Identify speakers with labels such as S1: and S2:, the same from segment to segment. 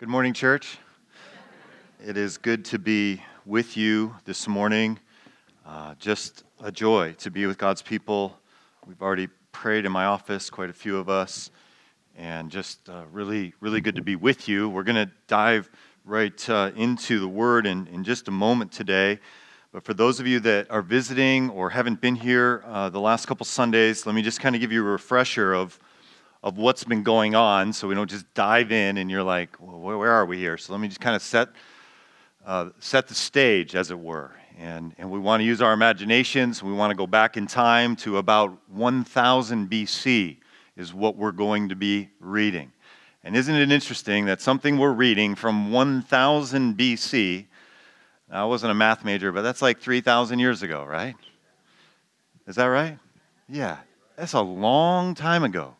S1: Good morning, church. It is good to be with you this morning. Uh, just a joy to be with God's people. We've already prayed in my office, quite a few of us, and just uh, really, really good to be with you. We're going to dive right uh, into the Word in, in just a moment today. But for those of you that are visiting or haven't been here uh, the last couple Sundays, let me just kind of give you a refresher of of what's been going on so we don't just dive in and you're like, well, where are we here? So let me just kind of set, uh, set the stage, as it were. And, and we want to use our imaginations. We want to go back in time to about 1000 BC, is what we're going to be reading. And isn't it interesting that something we're reading from 1000 BC, I wasn't a math major, but that's like 3,000 years ago, right? Is that right? Yeah, that's a long time ago.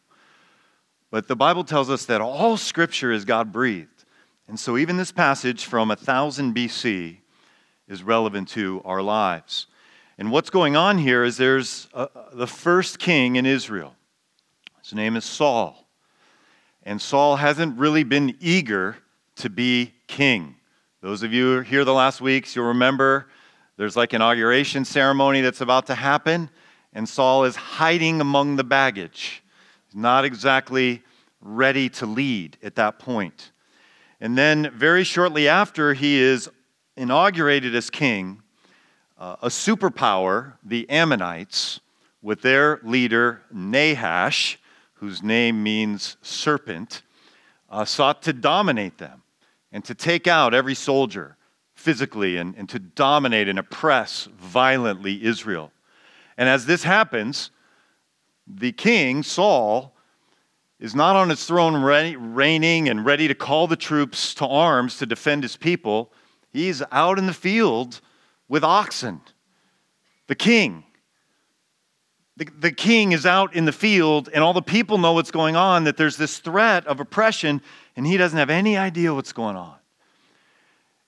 S1: But the Bible tells us that all scripture is God breathed. And so even this passage from 1000 BC is relevant to our lives. And what's going on here is there's a, the first king in Israel. His name is Saul. And Saul hasn't really been eager to be king. Those of you here the last weeks, you'll remember there's like inauguration ceremony that's about to happen, and Saul is hiding among the baggage not exactly ready to lead at that point. And then, very shortly after he is inaugurated as king, uh, a superpower, the Ammonites, with their leader Nahash, whose name means serpent, uh, sought to dominate them and to take out every soldier physically and, and to dominate and oppress violently Israel. And as this happens, the king, Saul, is not on his throne reigning and ready to call the troops to arms to defend his people. He's out in the field with oxen. The king. The, the king is out in the field, and all the people know what's going on, that there's this threat of oppression, and he doesn't have any idea what's going on.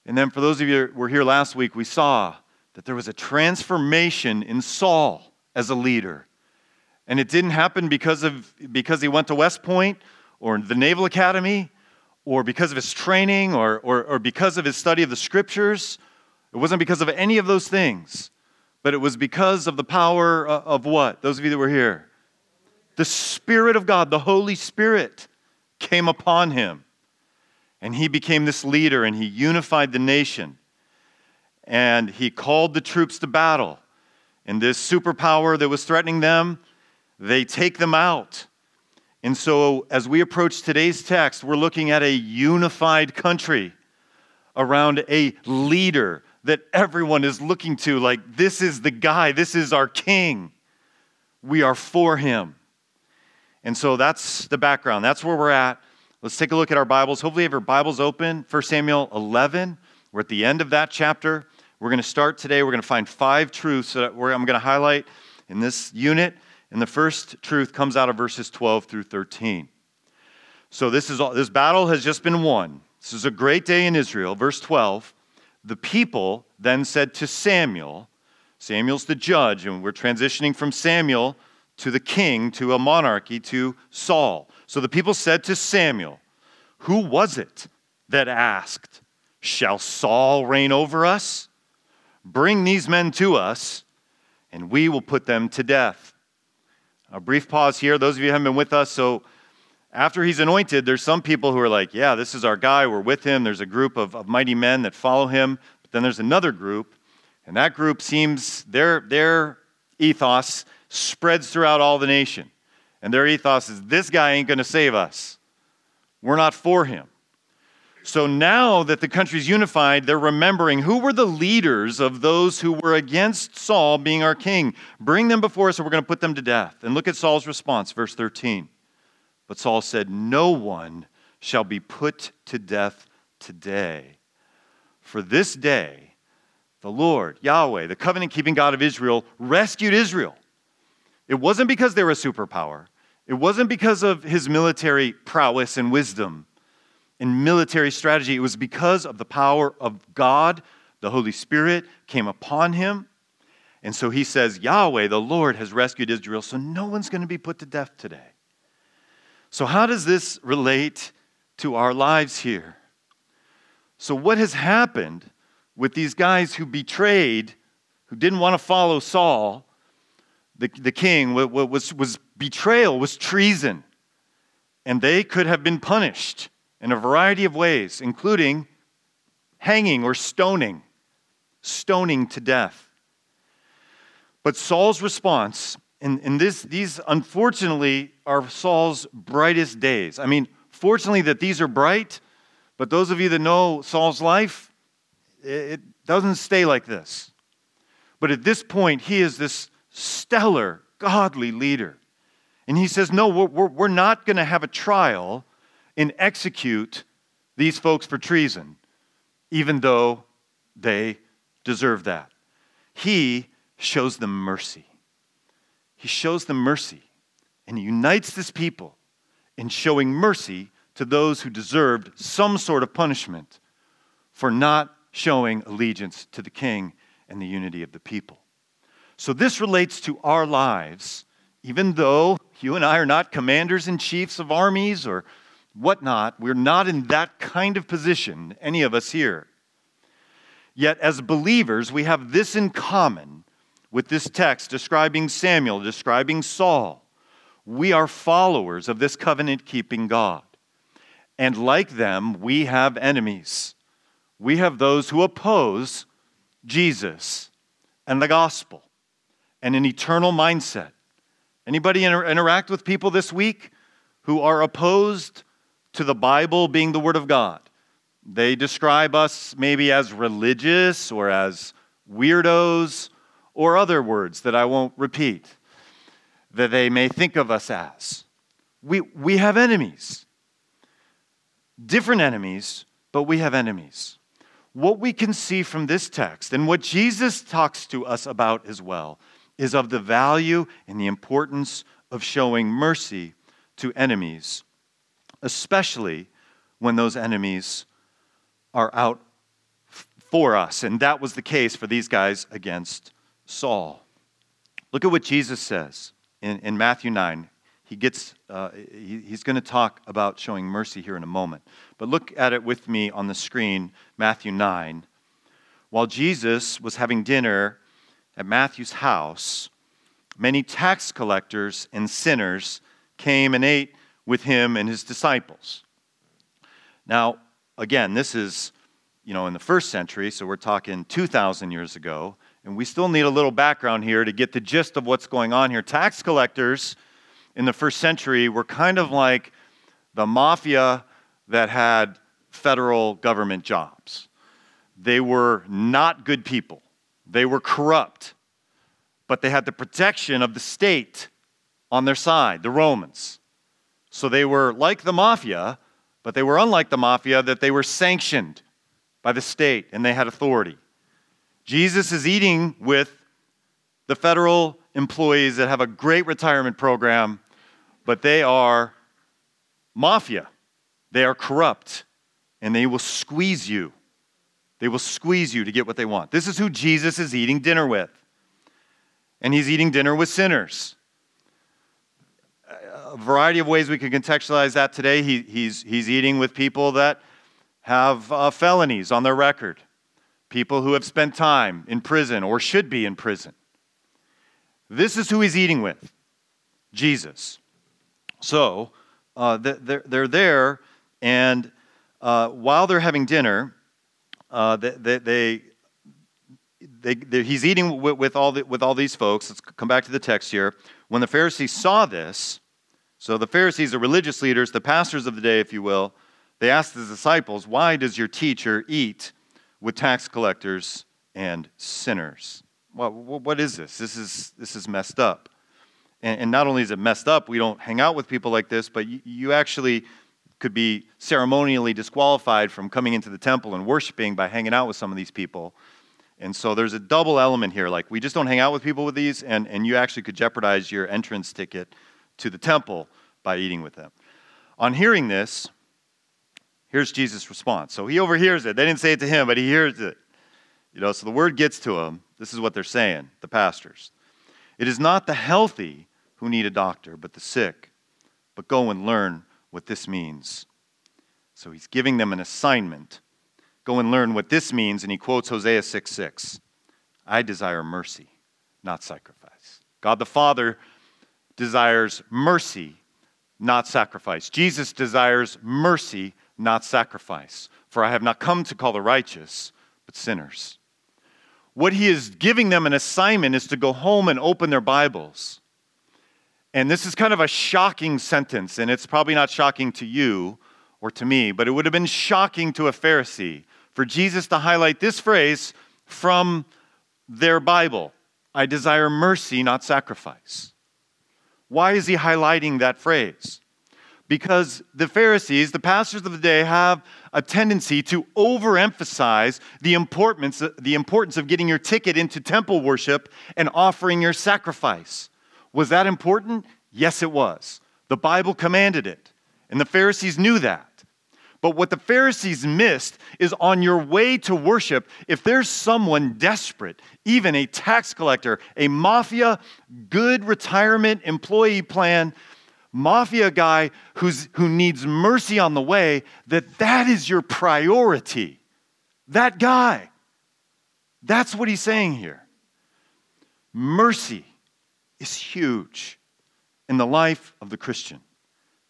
S1: And then, for those of you who were here last week, we saw that there was a transformation in Saul as a leader. And it didn't happen because, of, because he went to West Point or the Naval Academy or because of his training or, or, or because of his study of the scriptures. It wasn't because of any of those things, but it was because of the power uh, of what? Those of you that were here. The Spirit of God, the Holy Spirit, came upon him. And he became this leader and he unified the nation. And he called the troops to battle. And this superpower that was threatening them they take them out. And so, as we approach today's text, we're looking at a unified country around a leader that everyone is looking to like, this is the guy, this is our king. We are for him. And so, that's the background. That's where we're at. Let's take a look at our Bibles. Hopefully, you have your Bibles open. 1 Samuel 11. We're at the end of that chapter. We're going to start today. We're going to find five truths that I'm going to highlight in this unit. And the first truth comes out of verses 12 through 13. So this is all, this battle has just been won. This is a great day in Israel. Verse 12. The people then said to Samuel, Samuel's the judge, and we're transitioning from Samuel to the king, to a monarchy, to Saul. So the people said to Samuel, Who was it that asked, Shall Saul reign over us? Bring these men to us, and we will put them to death. A brief pause here. Those of you who haven't been with us, so after he's anointed, there's some people who are like, yeah, this is our guy. We're with him. There's a group of, of mighty men that follow him. But then there's another group, and that group seems, their, their ethos spreads throughout all the nation. And their ethos is, this guy ain't going to save us. We're not for him. So now that the country's unified, they're remembering who were the leaders of those who were against Saul being our king. Bring them before us, or we're going to put them to death. And look at Saul's response, verse 13. But Saul said, No one shall be put to death today. For this day, the Lord, Yahweh, the covenant keeping God of Israel, rescued Israel. It wasn't because they were a superpower, it wasn't because of his military prowess and wisdom in military strategy. It was because of the power of God. The Holy Spirit came upon him. And so he says, Yahweh, the Lord, has rescued Israel, so no one's going to be put to death today. So, how does this relate to our lives here? So, what has happened with these guys who betrayed, who didn't want to follow Saul, the, the king, was, was betrayal, was treason. And they could have been punished in a variety of ways, including hanging or stoning, stoning to death. But Saul's response, and, and this, these unfortunately are Saul's brightest days. I mean, fortunately that these are bright, but those of you that know Saul's life, it doesn't stay like this. But at this point, he is this stellar, godly leader. And he says, No, we're, we're not going to have a trial and execute these folks for treason, even though they deserve that. He shows them mercy. He shows them mercy and he unites this people in showing mercy to those who deserved some sort of punishment for not showing allegiance to the king and the unity of the people. So this relates to our lives, even though you and I are not commanders in chiefs of armies or whatnot. We're not in that kind of position, any of us here. Yet, as believers, we have this in common with this text describing Samuel, describing Saul. We are followers of this covenant keeping God. And like them, we have enemies. We have those who oppose Jesus and the gospel and an eternal mindset. Anybody inter- interact with people this week who are opposed to the Bible being the Word of God? They describe us maybe as religious or as weirdos or other words that I won't repeat that they may think of us as. We, we have enemies different enemies, but we have enemies. What we can see from this text and what Jesus talks to us about as well is of the value and the importance of showing mercy to enemies, especially when those enemies are out for us. And that was the case for these guys against Saul. Look at what Jesus says in, in Matthew 9 he gets uh, he, he's going to talk about showing mercy here in a moment but look at it with me on the screen matthew 9 while jesus was having dinner at matthew's house many tax collectors and sinners came and ate with him and his disciples now again this is you know in the first century so we're talking 2000 years ago and we still need a little background here to get the gist of what's going on here tax collectors in the first century were kind of like the mafia that had federal government jobs. They were not good people, they were corrupt, but they had the protection of the state on their side, the Romans. So they were like the mafia, but they were unlike the mafia that they were sanctioned by the state and they had authority. Jesus is eating with the federal employees that have a great retirement program, but they are mafia. They are corrupt, and they will squeeze you. They will squeeze you to get what they want. This is who Jesus is eating dinner with. And he's eating dinner with sinners. Variety of ways we can contextualize that today. He, he's, he's eating with people that have uh, felonies on their record, people who have spent time in prison or should be in prison. This is who he's eating with Jesus. So uh, they're, they're there, and uh, while they're having dinner, uh, they, they, they, they, he's eating with, with, all the, with all these folks. Let's come back to the text here. When the Pharisees saw this, so the Pharisees are religious leaders, the pastors of the day, if you will, they asked the disciples, Why does your teacher eat with tax collectors and sinners? Well, what is this? This is, this is messed up. And, not only is it messed up, we don't hang out with people like this, but you, you actually could be ceremonially disqualified from coming into the temple and worshiping by hanging out with some of these people. And so there's a double element here. Like, we just don't hang out with people with these, and, and you actually could jeopardize your entrance ticket to the temple by eating with them. On hearing this, here's Jesus' response. So he overhears it. They didn't say it to him, but he hears it. You know, so the word gets to him. This is what they're saying, the pastors. It is not the healthy who need a doctor, but the sick. But go and learn what this means. So he's giving them an assignment go and learn what this means, and he quotes Hosea 6 6. I desire mercy, not sacrifice. God the Father desires mercy, not sacrifice. Jesus desires mercy, not sacrifice. For I have not come to call the righteous, but sinners. What he is giving them an assignment is to go home and open their Bibles. And this is kind of a shocking sentence, and it's probably not shocking to you or to me, but it would have been shocking to a Pharisee for Jesus to highlight this phrase from their Bible I desire mercy, not sacrifice. Why is he highlighting that phrase? Because the Pharisees, the pastors of the day, have a tendency to overemphasize the importance, the importance of getting your ticket into temple worship and offering your sacrifice. Was that important? Yes, it was. The Bible commanded it, and the Pharisees knew that. But what the Pharisees missed is on your way to worship, if there's someone desperate, even a tax collector, a mafia, good retirement employee plan, mafia guy who's, who needs mercy on the way, that that is your priority. That guy. That's what he's saying here. Mercy is huge in the life of the Christian.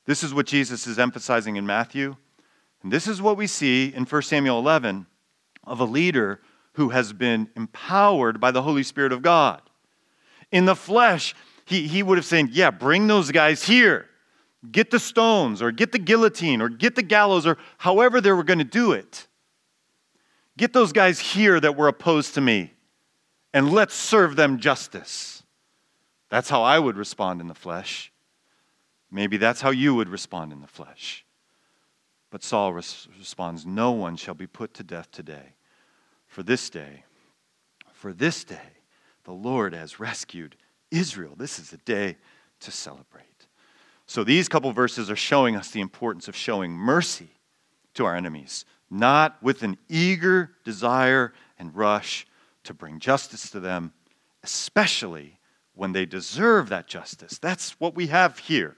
S1: This is what Jesus is emphasizing in Matthew. And this is what we see in 1 Samuel 11 of a leader who has been empowered by the Holy Spirit of God. In the flesh, he, he would have said, Yeah, bring those guys here. Get the stones, or get the guillotine, or get the gallows, or however they were going to do it. Get those guys here that were opposed to me, and let's serve them justice. That's how I would respond in the flesh. Maybe that's how you would respond in the flesh. But Saul res- responds, No one shall be put to death today. For this day, for this day, the Lord has rescued Israel. This is a day to celebrate. So these couple verses are showing us the importance of showing mercy to our enemies, not with an eager desire and rush to bring justice to them, especially when they deserve that justice. That's what we have here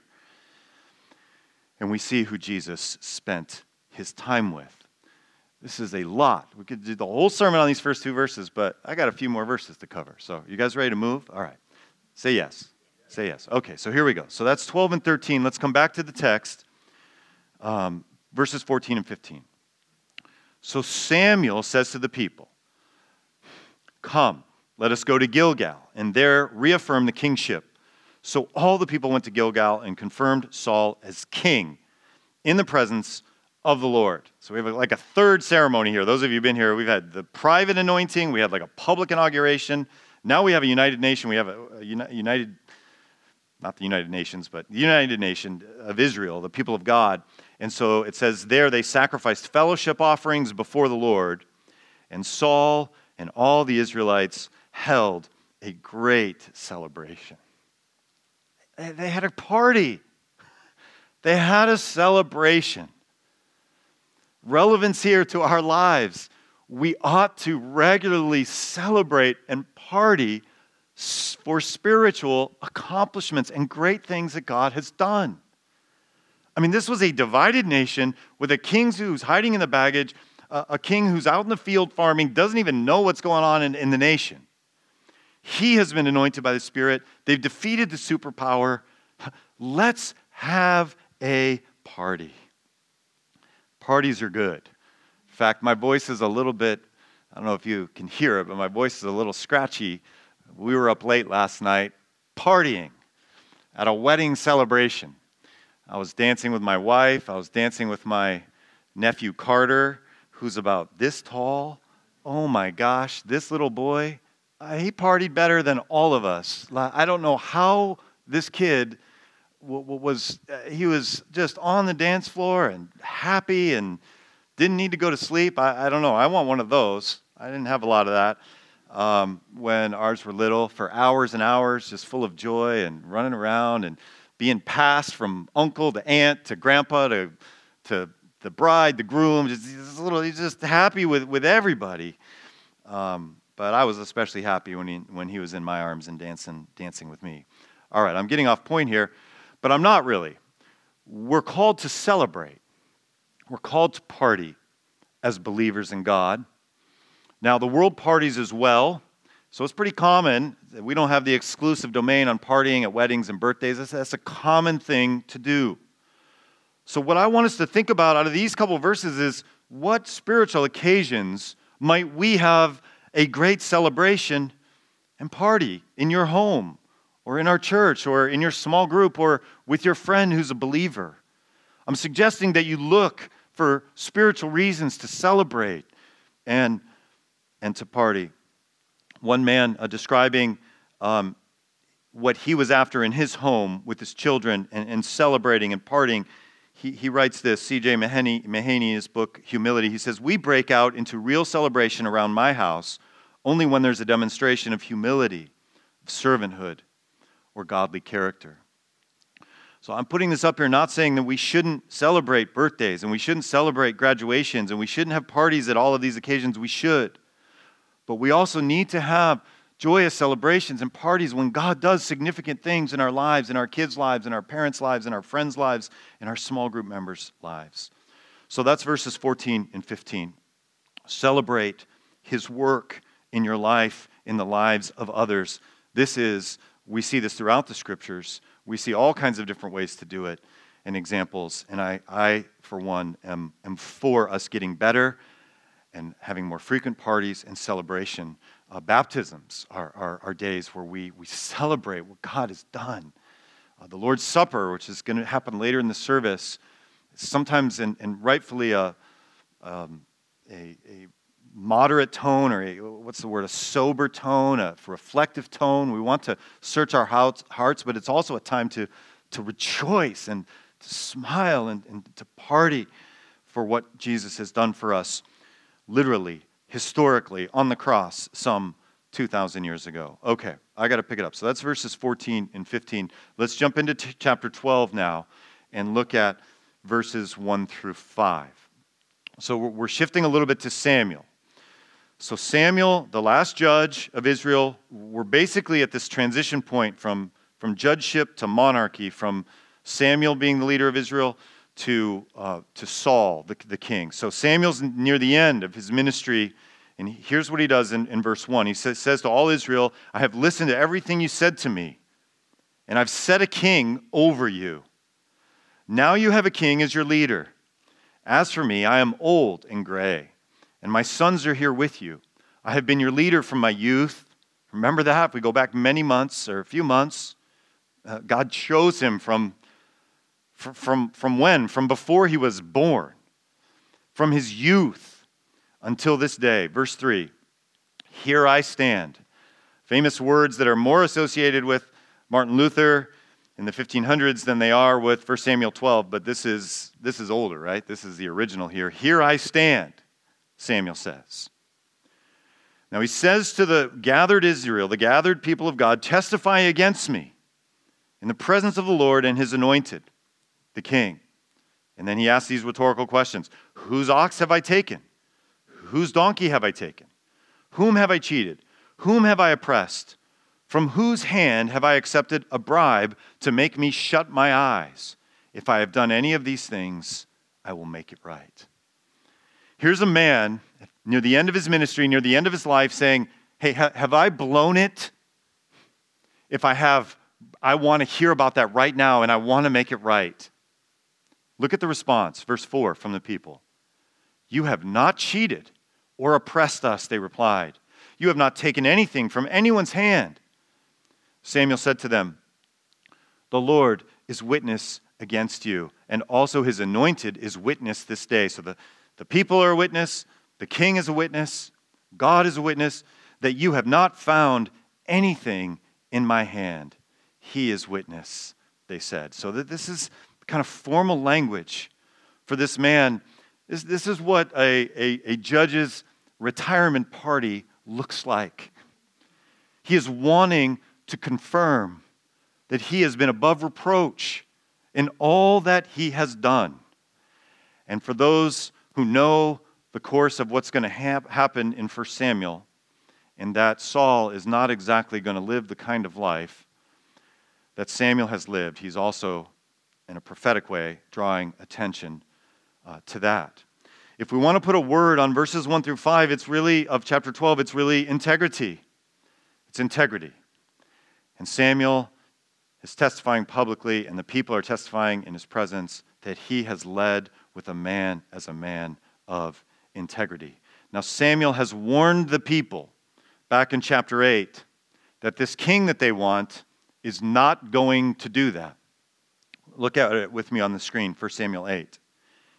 S1: and we see who Jesus spent his time with. This is a lot. We could do the whole sermon on these first two verses, but I got a few more verses to cover. So, you guys ready to move? All right. Say yes. Say yes. Okay, so here we go. So that's 12 and 13. Let's come back to the text, um, verses 14 and 15. So Samuel says to the people, Come, let us go to Gilgal, and there reaffirm the kingship so all the people went to Gilgal and confirmed Saul as king in the presence of the Lord. So we have like a third ceremony here. Those of you who've been here, we've had the private anointing, we had like a public inauguration. Now we have a united nation. We have a, a united, not the United Nations, but the United Nation of Israel, the people of God. And so it says there they sacrificed fellowship offerings before the Lord, and Saul and all the Israelites held a great celebration. They had a party, they had a celebration. Relevance here to our lives. We ought to regularly celebrate and party for spiritual accomplishments and great things that God has done. I mean, this was a divided nation with a king who's hiding in the baggage, a, king who's out in the field farming, doesn't even know what's going on in, in the nation. He has been anointed by the Spirit. They've defeated the superpower. Let's have a party. Parties are good. In fact, my voice is a little bit, I don't know if you can hear it, but my voice is a little scratchy. We were up late last night partying at a wedding celebration. I was dancing with my wife, I was dancing with my nephew Carter, who's about this tall. Oh my gosh, this little boy he partied better than all of us. I don't know how this kid was, uh, he was just on the dance floor and happy and didn't need to go to sleep. I, I don't know. I want one of those. I didn't have a lot of that um, when ours were little for hours and hours, just full of joy and running around and being passed from uncle to aunt to grandpa to, to the bride, the groom. Just, just, little, he's just happy with, with everybody. Um, but I was especially happy when he, when he was in my arms and dancing, dancing with me. All right, I'm getting off point here, but I'm not really. We're called to celebrate, we're called to party, as believers in God. Now, the world parties as well. So it's pretty common. We don't have the exclusive domain on partying at weddings and birthdays. That's, that's a common thing to do. So, what I want us to think about out of these couple verses is what spiritual occasions might we have a great celebration and party in your home or in our church or in your small group or with your friend who's a believer? I'm suggesting that you look for spiritual reasons to celebrate and, and to party. One man uh, describing um, what he was after in his home with his children and, and celebrating and partying he, he writes this, C.J. Mahaney, Mahaney, in his book Humility, he says, We break out into real celebration around my house only when there's a demonstration of humility, of servanthood, or godly character. So I'm putting this up here not saying that we shouldn't celebrate birthdays and we shouldn't celebrate graduations and we shouldn't have parties at all of these occasions. We should. But we also need to have joyous celebrations and parties when God does significant things in our lives, in our kids' lives, in our parents' lives, in our friends' lives, in our small group members' lives. So that's verses 14 and 15. Celebrate his work in your life, in the lives of others. This is, we see this throughout the scriptures. We see all kinds of different ways to do it and examples. And I, I for one, am, am for us getting better and having more frequent parties and celebration uh, baptisms are, are, are, days where we, we celebrate what God has done. Uh, the Lord's Supper, which is going to happen later in the service, sometimes and, rightfully a, um, a, a, moderate tone or a, what's the word, a sober tone, a reflective tone. We want to search our hearts, but it's also a time to, to rejoice and to smile and, and to party for what Jesus has done for us, literally historically on the cross some 2,000 years ago. Okay, I got to pick it up. So that's verses 14 and 15. Let's jump into t- chapter 12 now and look at verses 1 through 5. So we're shifting a little bit to Samuel. So, Samuel, the last judge of Israel, we're basically at this transition point from, from judgeship to monarchy, from Samuel being the leader of Israel to, uh, to Saul, the, the king. So, Samuel's near the end of his ministry and here's what he does in, in verse 1 He says, says to all Israel, I have listened to everything you said to me, and I've set a king over you. Now you have a king as your leader. As for me, I am old and gray, and my sons are here with you. I have been your leader from my youth. Remember that? If we go back many months or a few months, uh, God chose him from, from, from when? From before he was born, from his youth until this day. Verse 3 Here I stand. Famous words that are more associated with Martin Luther in the 1500s than they are with 1 Samuel 12, but this is, this is older, right? This is the original here. Here I stand, Samuel says. Now he says to the gathered Israel, the gathered people of God, testify against me in the presence of the Lord and his anointed, the king. And then he asks these rhetorical questions Whose ox have I taken? Whose donkey have I taken? Whom have I cheated? Whom have I oppressed? From whose hand have I accepted a bribe to make me shut my eyes? If I have done any of these things, I will make it right. Here's a man near the end of his ministry, near the end of his life, saying, Hey, ha- have I blown it? If I have, I want to hear about that right now and I want to make it right. Look at the response, verse 4 from the people. You have not cheated or oppressed us, they replied. You have not taken anything from anyone's hand. Samuel said to them, The Lord is witness against you, and also his anointed is witness this day. So the, the people are a witness, the king is a witness, God is a witness that you have not found anything in my hand. He is witness, they said. So that this is kind of formal language for this man this, this is what a, a, a judge's retirement party looks like. He is wanting to confirm that he has been above reproach in all that he has done. And for those who know the course of what's going to hap- happen in 1 Samuel, and that Saul is not exactly going to live the kind of life that Samuel has lived, he's also, in a prophetic way, drawing attention uh, to that. if we want to put a word on verses 1 through 5, it's really, of chapter 12, it's really integrity. It's integrity. And Samuel is testifying publicly, and the people are testifying in his presence that he has led with a man as a man of integrity. Now, Samuel has warned the people back in chapter 8 that this king that they want is not going to do that. Look at it with me on the screen, 1 Samuel 8.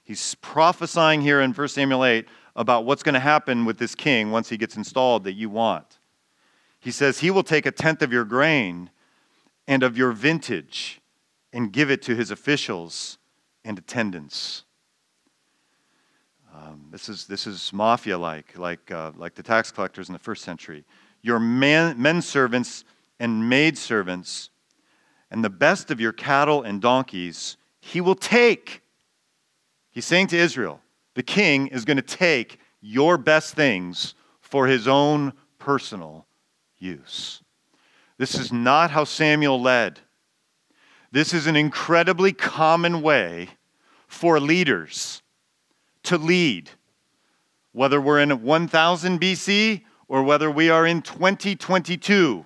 S1: He's prophesying here in 1 Samuel 8 about what's going to happen with this king once he gets installed that you want. He says, He will take a tenth of your grain and of your vintage and give it to his officials and attendants. Um, this is, this is mafia like, like, uh, like the tax collectors in the first century. Your man, men servants and maid servants, and the best of your cattle and donkeys, he will take. He's saying to Israel, the king is going to take your best things for his own personal use. This is not how Samuel led. This is an incredibly common way for leaders to lead, whether we're in 1000 BC or whether we are in 2022.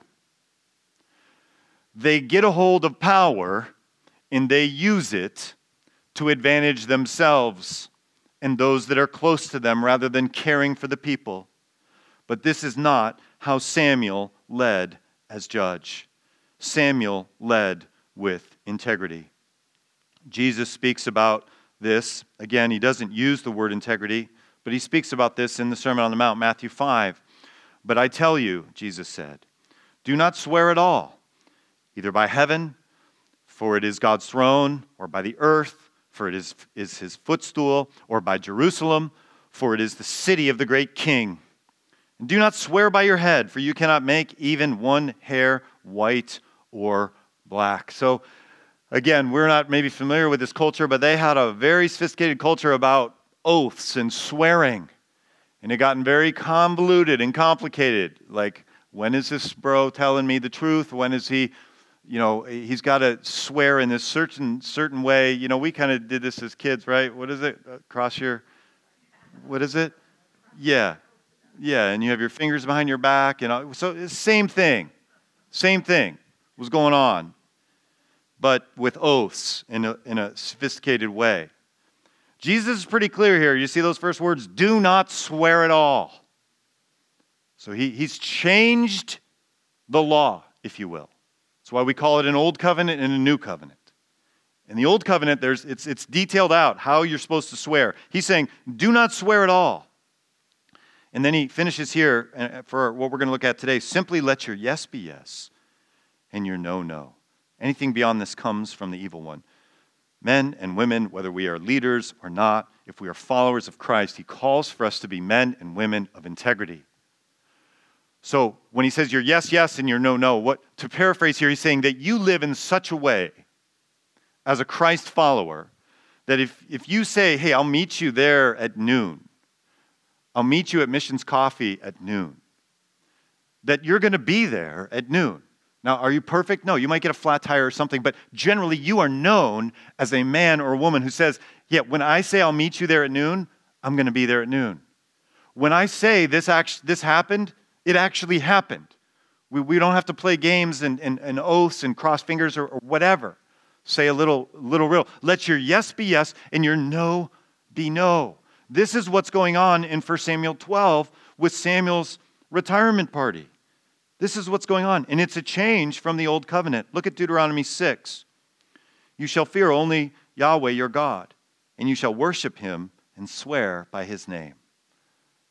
S1: They get a hold of power and they use it to advantage themselves and those that are close to them rather than caring for the people. But this is not how Samuel led as judge. Samuel led with integrity. Jesus speaks about this. Again, he doesn't use the word integrity, but he speaks about this in the Sermon on the Mount, Matthew 5. But I tell you, Jesus said, do not swear at all, either by heaven, for it is God's throne, or by the earth, for it is, is his footstool, or by Jerusalem, for it is the city of the great king. And do not swear by your head, for you cannot make even one hair white or black. So, again, we're not maybe familiar with this culture, but they had a very sophisticated culture about oaths and swearing. And it gotten very convoluted and complicated. Like, when is this bro telling me the truth? When is he, you know, he's got to swear in this certain certain way. You know, we kind of did this as kids, right? What is it? Uh, cross your, what is it? Yeah, yeah, and you have your fingers behind your back, and so same thing, same thing was going on, but with oaths in a, in a sophisticated way. Jesus is pretty clear here. You see those first words do not swear at all. So he, he's changed the law, if you will. That's why we call it an old covenant and a new covenant. In the old covenant, there's, it's, it's detailed out how you're supposed to swear. He's saying, do not swear at all. And then he finishes here uh, for what we're going to look at today simply let your yes be yes and your no, no. Anything beyond this comes from the evil one. Men and women, whether we are leaders or not, if we are followers of Christ, he calls for us to be men and women of integrity. So when he says your yes, yes, and your no, no, what to paraphrase here, he's saying that you live in such a way as a Christ follower that if, if you say, hey, I'll meet you there at noon, I'll meet you at Missions Coffee at noon. That you're going to be there at noon. Now, are you perfect? No, you might get a flat tire or something, but generally you are known as a man or a woman who says, Yeah, when I say I'll meet you there at noon, I'm going to be there at noon. When I say this, act- this happened, it actually happened. We, we don't have to play games and, and, and oaths and cross fingers or, or whatever. Say a little, little real. Let your yes be yes and your no be no. This is what's going on in 1 Samuel 12 with Samuel's retirement party. This is what's going on. And it's a change from the old covenant. Look at Deuteronomy 6. You shall fear only Yahweh your God, and you shall worship him and swear by his name.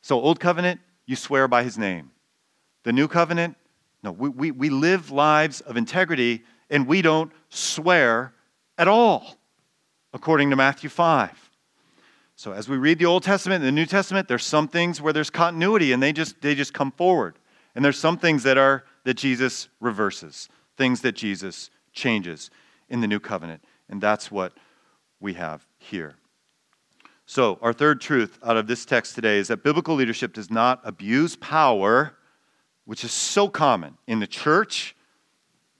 S1: So, old covenant, you swear by his name. The new covenant, no, we, we, we live lives of integrity and we don't swear at all, according to Matthew 5. So as we read the Old Testament and the New Testament, there's some things where there's continuity and they just they just come forward. And there's some things that are that Jesus reverses, things that Jesus changes in the new covenant. And that's what we have here. So, our third truth out of this text today is that biblical leadership does not abuse power, which is so common in the church,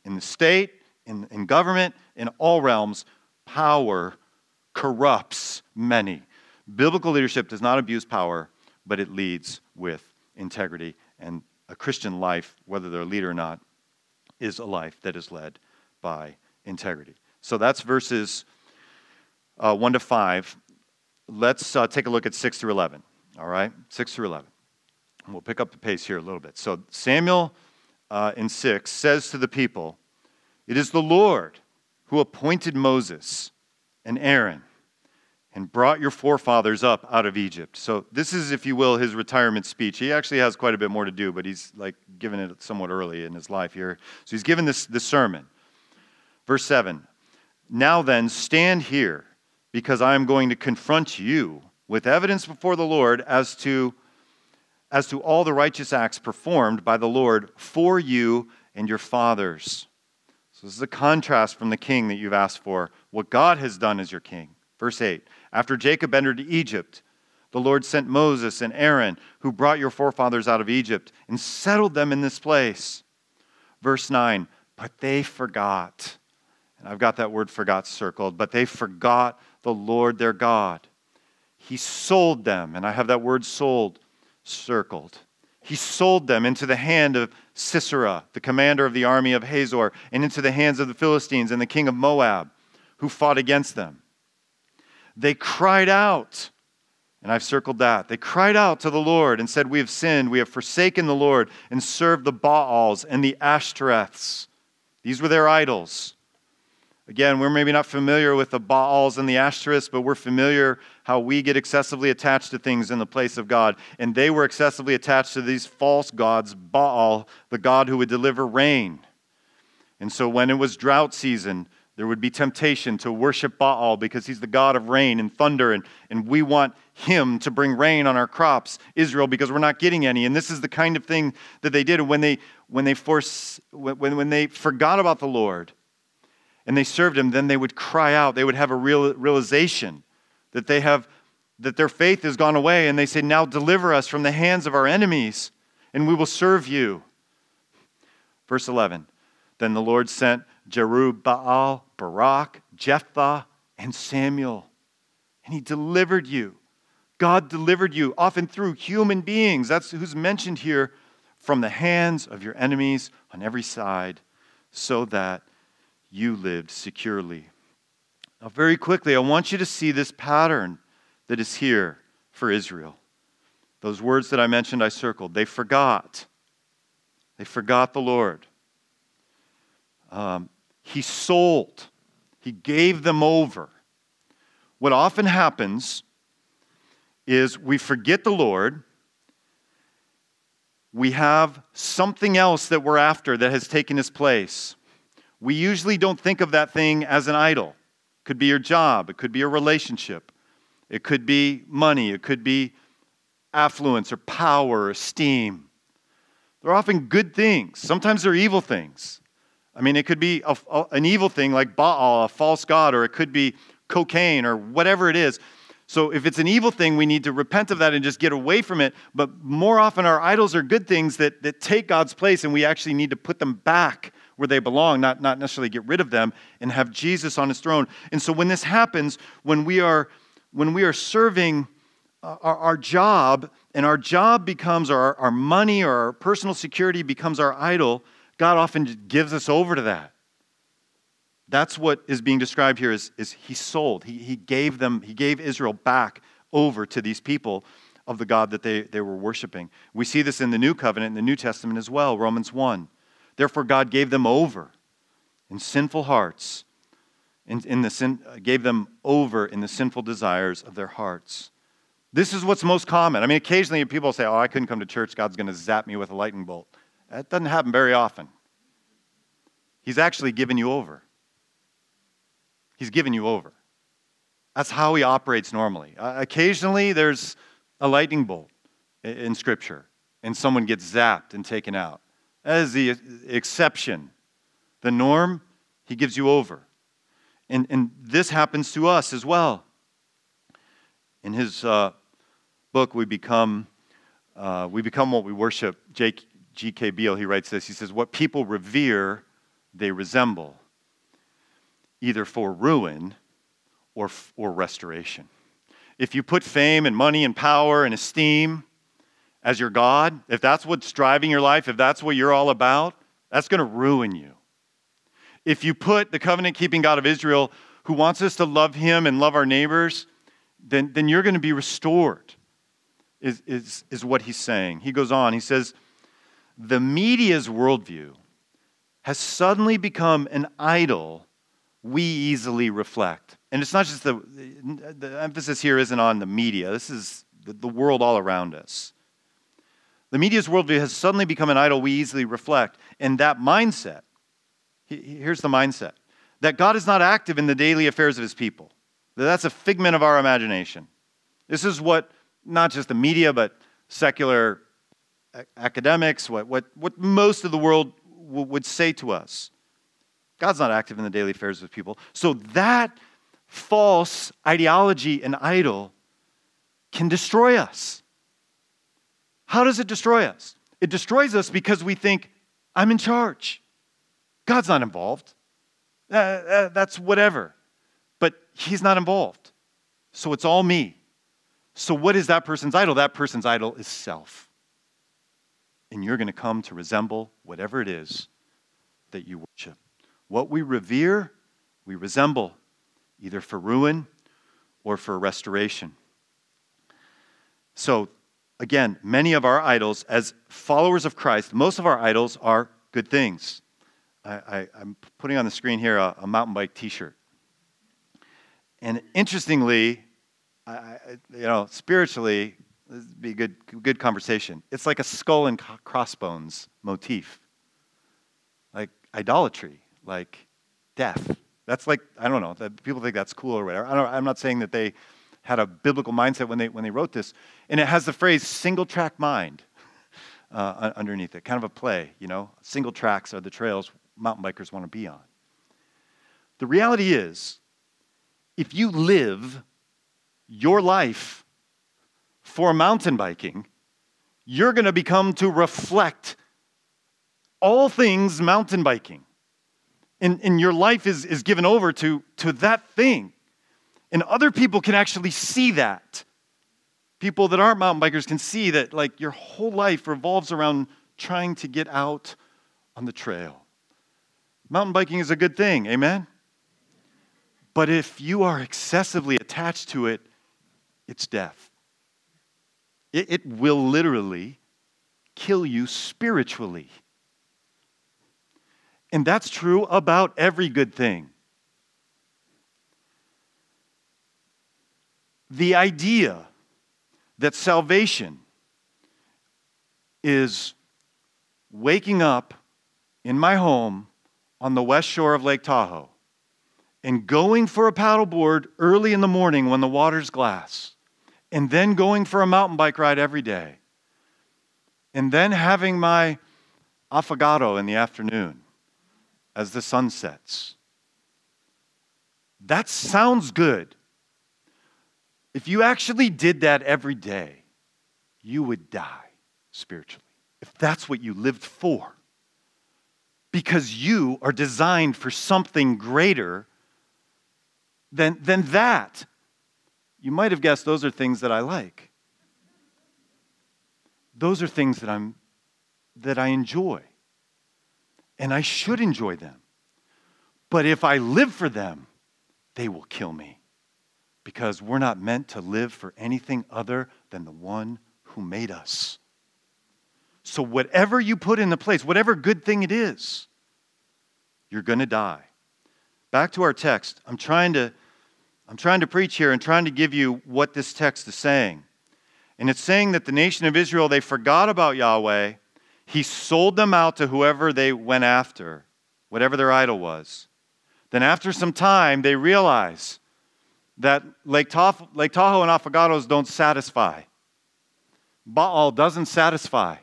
S1: in the state, in, in government, in all realms. Power corrupts many. Biblical leadership does not abuse power, but it leads with integrity. And a Christian life, whether they're a leader or not, is a life that is led by integrity. So that's verses uh, 1 to 5. Let's uh, take a look at 6 through 11. All right? 6 through 11. And we'll pick up the pace here a little bit. So Samuel uh, in 6 says to the people, It is the Lord who appointed Moses and Aaron and brought your forefathers up out of Egypt. So this is, if you will, his retirement speech. He actually has quite a bit more to do, but he's like given it somewhat early in his life here. So he's given this, this sermon. Verse 7 Now then, stand here, because I am going to confront you with evidence before the Lord as to, as to all the righteous acts performed by the Lord for you and your fathers. So this is a contrast from the king that you've asked for. What God has done as your king. Verse 8 After Jacob entered Egypt, the Lord sent Moses and Aaron, who brought your forefathers out of Egypt, and settled them in this place. Verse 9 But they forgot. And I've got that word forgot circled. But they forgot the Lord their God. He sold them, and I have that word sold circled. He sold them into the hand of Sisera, the commander of the army of Hazor, and into the hands of the Philistines and the king of Moab, who fought against them. They cried out, and I've circled that. They cried out to the Lord and said, We have sinned, we have forsaken the Lord, and served the Baals and the Ashtoreths. These were their idols. Again, we're maybe not familiar with the Baals and the Ashtoreths, but we're familiar how we get excessively attached to things in the place of God. And they were excessively attached to these false gods, Baal, the God who would deliver rain. And so when it was drought season, there would be temptation to worship Baal because he's the God of rain and thunder, and, and we want him to bring rain on our crops, Israel, because we're not getting any. And this is the kind of thing that they did. When they, when they, force, when, when they forgot about the Lord and they served him, then they would cry out. They would have a real, realization that they have that their faith has gone away, and they say, Now deliver us from the hands of our enemies, and we will serve you. Verse 11 Then the Lord sent Jerubbaal, Barak, Jephthah, and Samuel. And he delivered you. God delivered you, often through human beings. That's who's mentioned here from the hands of your enemies on every side, so that you lived securely. Now, very quickly, I want you to see this pattern that is here for Israel. Those words that I mentioned, I circled. They forgot. They forgot the Lord. Um, he sold, he gave them over. What often happens is we forget the Lord. We have something else that we're after that has taken his place. We usually don't think of that thing as an idol. It could be your job, it could be a relationship, it could be money, it could be affluence or power or esteem. They're often good things. Sometimes they're evil things. I mean, it could be a, a, an evil thing like Baal, a false god, or it could be cocaine or whatever it is. So if it's an evil thing, we need to repent of that and just get away from it. But more often, our idols are good things that, that take God's place, and we actually need to put them back where they belong, not, not necessarily get rid of them, and have Jesus on his throne. And so when this happens, when we are, when we are serving uh, our, our job, and our job becomes our, our money or our personal security becomes our idol, God often gives us over to that. That's what is being described here is, is he sold. He, he gave them, he gave Israel back over to these people of the God that they, they were worshiping. We see this in the New Covenant, in the New Testament as well, Romans 1. Therefore, God gave them over in sinful hearts, in, in the sin, uh, gave them over in the sinful desires of their hearts. This is what's most common. I mean, occasionally people say, Oh, I couldn't come to church. God's going to zap me with a lightning bolt. That doesn't happen very often. He's actually given you over. He's given you over. That's how he operates normally. Uh, occasionally, there's a lightning bolt in Scripture, and someone gets zapped and taken out. That is the exception. The norm, he gives you over. And, and this happens to us as well. In his uh, book, we become, uh, we become what we worship. Jake, G.K. Beale, he writes this. He says, What people revere, they resemble, either for ruin or, or restoration. if you put fame and money and power and esteem as your God, if that's what's driving your life, if that's what you're all about, that's going to ruin you. If you put the covenant keeping God of Israel, who wants us to love him and love our neighbors, then, then you're going to be restored, is, is, is what he's saying. He goes on, he says, The media's worldview has suddenly become an idol we easily reflect. And it's not just the, the emphasis here isn't on the media, this is the, the world all around us. The media's worldview has suddenly become an idol we easily reflect. And that mindset, here's the mindset that God is not active in the daily affairs of his people. That's a figment of our imagination. This is what not just the media, but secular academics, what, what, what most of the world w- would say to us. God's not active in the daily affairs of people. So that false ideology and idol can destroy us. How does it destroy us? It destroys us because we think, I'm in charge. God's not involved. Uh, uh, that's whatever. But He's not involved. So it's all me. So, what is that person's idol? That person's idol is self. And you're going to come to resemble whatever it is that you worship. What we revere, we resemble, either for ruin or for restoration. So, again, many of our idols, as followers of Christ, most of our idols are good things. I, am putting on the screen here a, a mountain bike t shirt. And interestingly, I, you know, spiritually, this would be a good, good conversation. It's like a skull and crossbones motif, like idolatry like death. That's like, I don't know, that people think that's cool or whatever. I am not saying that they had a biblical mindset when they, when they wrote this. And it has the phrase single track mind uh, underneath it, kind of a play, you know. Single tracks are the trails mountain bikers want to be on. The reality is, if you live your life for mountain biking, you're going to become to reflect all things mountain biking and, and your life is, is given over to, to that thing. And other people can actually see that. People that aren't mountain bikers can see that like your whole life revolves around trying to get out on the trail. Mountain biking is a good thing, amen? But if you are excessively attached to it, it's death. It, it will literally kill you spiritually. And that's true about every good thing. The idea that salvation is waking up in my home on the west shore of Lake Tahoe and going for a paddleboard early in the morning when the water's glass, and then going for a mountain bike ride every day, and then having my affogato in the afternoon as the sun sets. That sounds good. If you actually did that every day, you would die spiritually. If that's what you lived for. Because you are designed for something greater than, than that. You might have guessed those are things that I like. Those are things that I'm that I enjoy and I should enjoy them. But if I live for them, they will kill me because we're not meant to live for anything other than the one who made us. So, whatever you put in the place, whatever good thing it is, you're going to die. Back to our text. I'm trying to I'm trying to preach here and trying to give you what this text is saying. And it's saying that the nation of Israel they forgot about Yahweh he sold them out to whoever they went after, whatever their idol was. Then, after some time, they realize that Lake, Tahoe, and affogatos don't satisfy. Baal doesn't satisfy.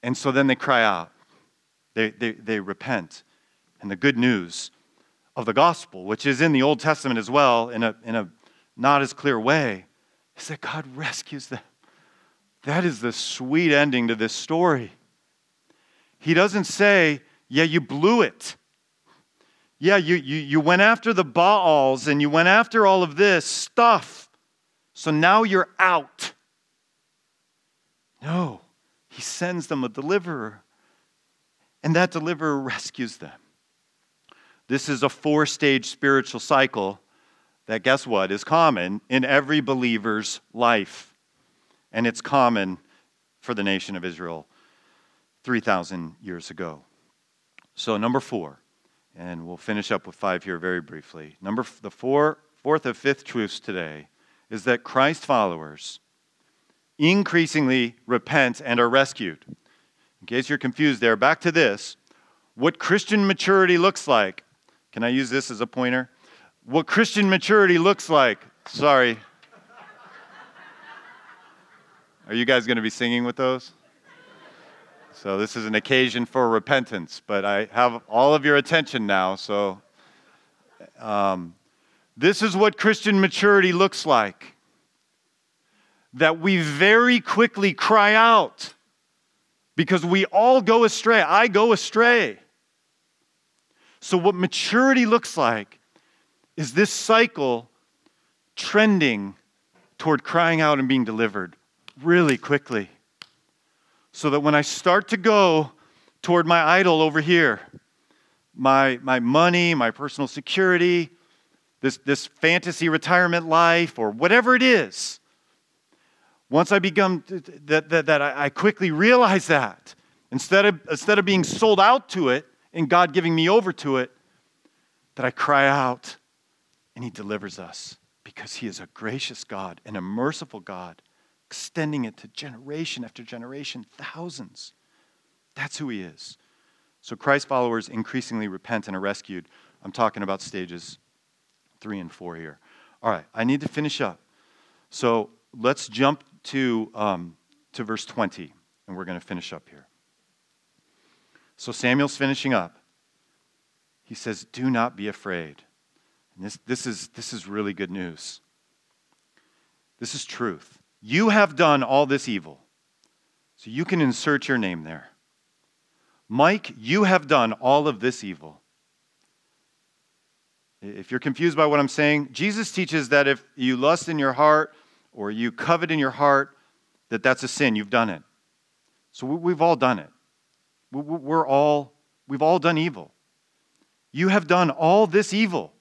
S1: And so then they cry out, they, they, they repent. And the good news of the gospel, which is in the Old Testament as well, in a, in a not as clear way, is that God rescues them. That is the sweet ending to this story. He doesn't say, Yeah, you blew it. Yeah, you, you, you went after the Baals and you went after all of this stuff. So now you're out. No, he sends them a deliverer, and that deliverer rescues them. This is a four stage spiritual cycle that, guess what, is common in every believer's life. And it's common for the nation of Israel 3,000 years ago. So, number four, and we'll finish up with five here very briefly. Number the four, fourth of fifth truths today is that Christ followers increasingly repent and are rescued. In case you're confused there, back to this. What Christian maturity looks like. Can I use this as a pointer? What Christian maturity looks like. Sorry. Are you guys going to be singing with those? So, this is an occasion for repentance, but I have all of your attention now. So, um, this is what Christian maturity looks like that we very quickly cry out because we all go astray. I go astray. So, what maturity looks like is this cycle trending toward crying out and being delivered really quickly. So that when I start to go toward my idol over here, my, my money, my personal security, this, this fantasy retirement life, or whatever it is, once I become that, that, that I quickly realize that instead of, instead of being sold out to it and God giving me over to it, that I cry out and He delivers us because He is a gracious God and a merciful God, extending it to generation after generation, thousands. That's who He is. So Christ followers increasingly repent and are rescued. I'm talking about stages three and four here. All right, I need to finish up. So let's jump to, um, to verse 20, and we're going to finish up here. So Samuel's finishing up. He says, Do not be afraid. And this, this, is, this is really good news. This is truth. You have done all this evil. So you can insert your name there. Mike, you have done all of this evil. If you're confused by what I'm saying, Jesus teaches that if you lust in your heart or you covet in your heart, that that's a sin. You've done it. So we've all done it. We're all, we've all done evil. You have done all this evil.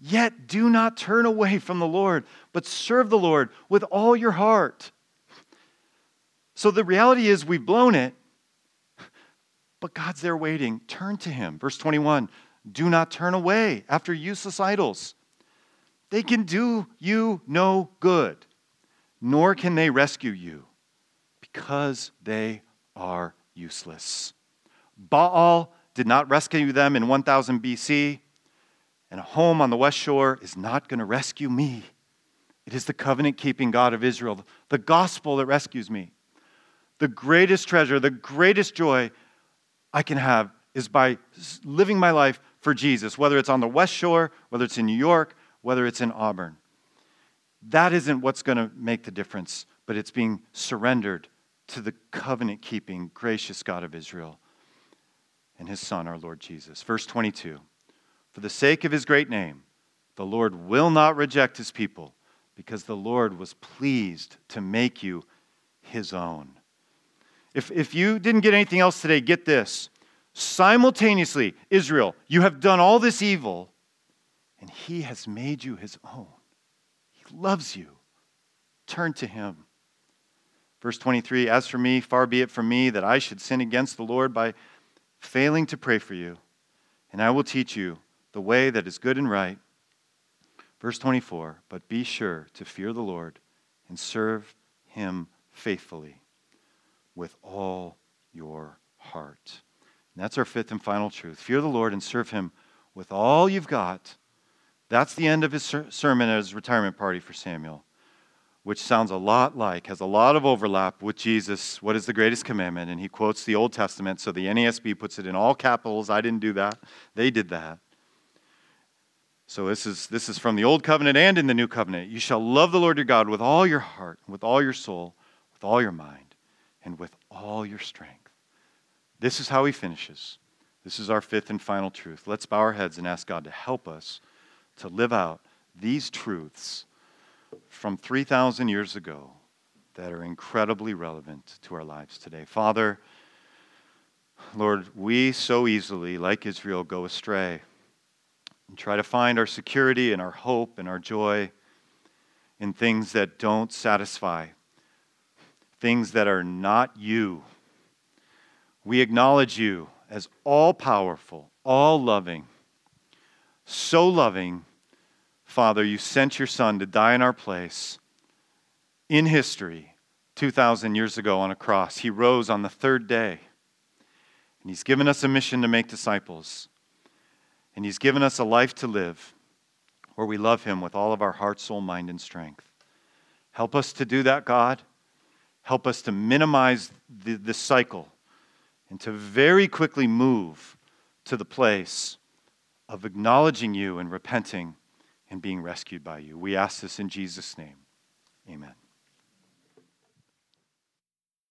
S1: Yet do not turn away from the Lord, but serve the Lord with all your heart. So the reality is we've blown it, but God's there waiting. Turn to Him. Verse 21 Do not turn away after useless idols. They can do you no good, nor can they rescue you, because they are useless. Baal did not rescue them in 1000 BC, and a home on the west shore is not going to rescue me. It is the covenant keeping God of Israel, the gospel that rescues me. The greatest treasure, the greatest joy I can have is by living my life for Jesus, whether it's on the west shore, whether it's in New York, whether it's in Auburn. That isn't what's going to make the difference, but it's being surrendered to the covenant keeping, gracious God of Israel and his Son, our Lord Jesus. Verse 22 For the sake of his great name, the Lord will not reject his people, because the Lord was pleased to make you his own. If, if you didn't get anything else today, get this. Simultaneously, Israel, you have done all this evil, and He has made you His own. He loves you. Turn to Him. Verse 23 As for me, far be it from me that I should sin against the Lord by failing to pray for you, and I will teach you the way that is good and right. Verse 24 But be sure to fear the Lord and serve Him faithfully with all your heart. And that's our fifth and final truth. Fear the Lord and serve Him with all you've got that's the end of his ser- sermon at his retirement party for Samuel, which sounds a lot like, has a lot of overlap with Jesus. What is the greatest commandment? And he quotes the Old Testament, so the NASB puts it in all capitals. I didn't do that, they did that. So this is, this is from the Old Covenant and in the New Covenant. You shall love the Lord your God with all your heart, with all your soul, with all your mind, and with all your strength. This is how he finishes. This is our fifth and final truth. Let's bow our heads and ask God to help us to live out these truths from 3,000 years ago that are incredibly relevant to our lives today. Father, Lord, we so easily, like Israel, go astray and try to find our security and our hope and our joy in things that don't satisfy, things that are not you. We acknowledge you as all powerful, all loving, so loving. Father, you sent your Son to die in our place in history 2,000 years ago on a cross. He rose on the third day, and He's given us a mission to make disciples. And He's given us a life to live where we love Him with all of our heart, soul, mind, and strength. Help us to do that, God. Help us to minimize the, the cycle and to very quickly move to the place of acknowledging you and repenting and being rescued by you. We ask this in Jesus' name. Amen.